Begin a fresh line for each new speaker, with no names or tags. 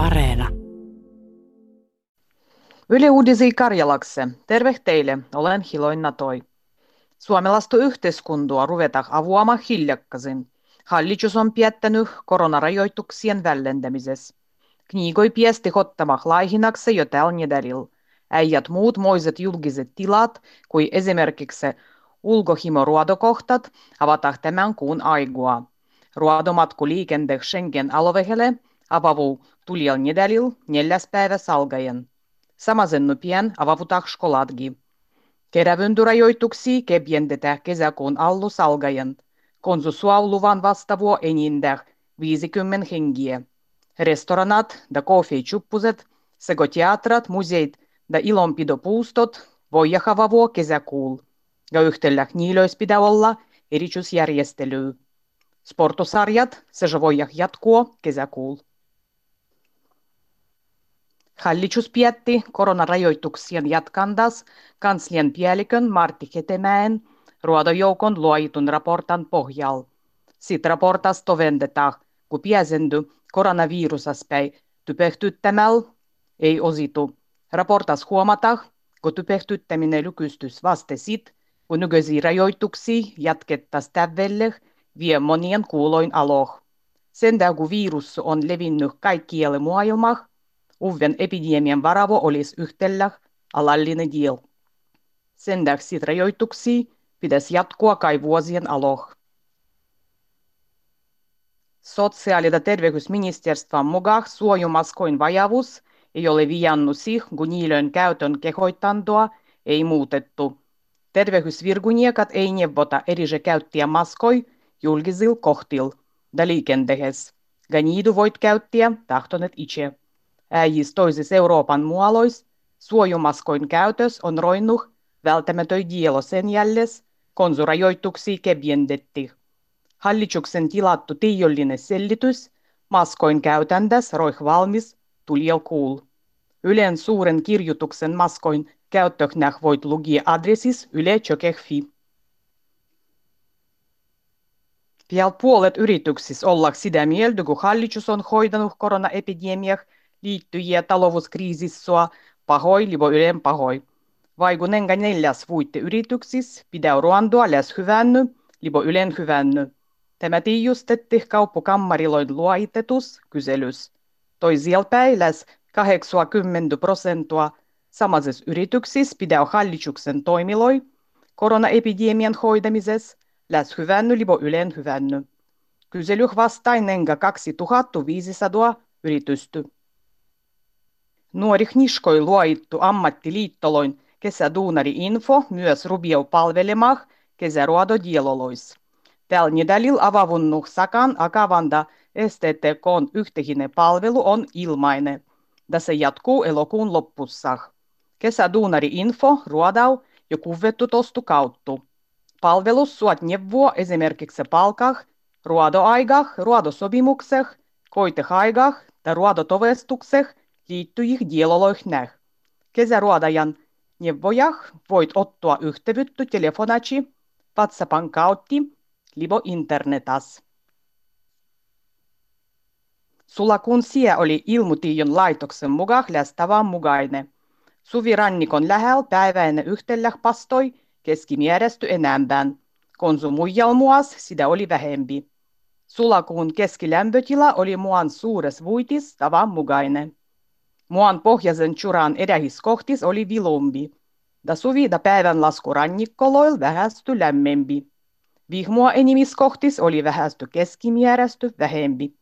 Areena.
Yle Uudisi Karjalakse. Terve teille, olen Hiloinna Toi. Suomalaista yhteiskuntaa ruvetaan avuamaan hiljakkaisin. Hallitus on piettänyt koronarajoituksien vällentämisessä. Kniigoi piesti hottamak laihinakse jo nedärillä. Äijät muut moiset julkiset tilat, kuin esimerkiksi ulkohimoruodokohtat, avataan tämän kuun aigua. Ruodomatku liikenteeksi Avavuu tulijal nedälil neljäs päivä salgajen. Samasen nupien avavutaan skolatgi. Kerävyntyrajoituksia kepiendetään kesäkuun allus algaen. Konsusuauluvan vastavuo enintään 50 hengiä. Restoranat da koffeitjuppuset sekä teatrat, museit da ilonpidopuustot voi jakavavua kesäkuul. Ja yhtellä niilöis pitää olla erityisjärjestelyä. Sportosarjat se voi jatkua kesäkuul. Hallitus pietti koronarajoituksien jatkandas kanslian päällikön Martti Hetemäen ruodojoukon luoitun raportan pohjal. Sit raportas tovendetaan, kun pääsendy koronavirusaspäi typehtyttämäl ei ositu. Raportas huomata, kun typehtyttäminen lykystys vaste sit, kun nykyisiä rajoituksia jatkettas tävelle vie monien kuuloin aloh. Sen kun virus on levinnyt kaikkialle maailmassa, uuden epidemian varavo olisi yhtellä alallinen diel. Sen sit rajoituksia pitäisi jatkua kai vuosien aloh. Sosiaali- ja terveysministeriön mukaan suojumaskoin vajavuus ei ole viannut sich, kun niilön käytön kehoittantoa ei muutettu. Terveysvirguniekat ei neuvota erise käyttiä maskoi julkisil kohtil da liikentehes. Ganiidu voit käyttiä tahtonet itse. Äijis toisissa Euroopan mualois suojumaskoin käytös on roinnuh välttämätön dielo sen jälles, konsurajoituksia kebiendetti. Hallituksen tilattu tiedollinen selitys maskoin käytäntäs roih valmis tulijal kuul. Ylen suuren kirjoituksen maskoin käyttöknäh voit lukia adressis yle.fi. Pian puolet yrityksissä olla sitä mieltä, kun hallitus on hoitanut koronaepidemiah liittyjiä talouskriisissä pahoi libo ylen pahoi. Vaikunenga neljäs vuitte yrityksissä pidä ruandoa läs hyvänny libo ylen hyvänny. Tämä tiijustetti kauppukammariloin luoitetus kyselys. Toisielpäin läs 80 prosenttia samaisessa yrityksissä pidä hallituksen toimiloi koronaepidemian hoidamisessa läs hyvänny libo ylen hyvänny. Kysely vastainenga 2500 yritysty. Nuori niskoi luoittu ammattiliittoloin kesäduunari info myös rubiau palvelemah kesäruododielolois. Tällä nedälil avavunnuh sakan akavanda STTKn yhteinen palvelu on ilmainen. Tässä jatkuu elokuun loppussa. Kesäduunari info ruodau jo kuvettu tostu kauttu. Palvelus suot neuvoa esimerkiksi palkah, ruodoaigah, ruodosopimukseh, koitehaigah ja ruodotovestukseh liittyjih dieloloihnäh. Kesäruodajan neuvojah voit ottaa yhteyttä telefonaci, WhatsAppan kautta, libo internetas. Sulakun sie oli ilmutiijon laitoksen mukaan lästavan mukainen. Suvirannikon lähellä päiväinen yhtellä pastoi keskimäärästy enempään. Konsumujal muas sitä oli vähempi. Sulakuun keskilämpötila oli muan suures vuitis tavan mukainen. Muan pohjaisen churan erähiskohtis oli vilumbi. Da suvi da päivän lasku rannikkoloil vähästy lämmempi. Vihmua enimiskohtis oli vähästy keskimäärästy vähempi.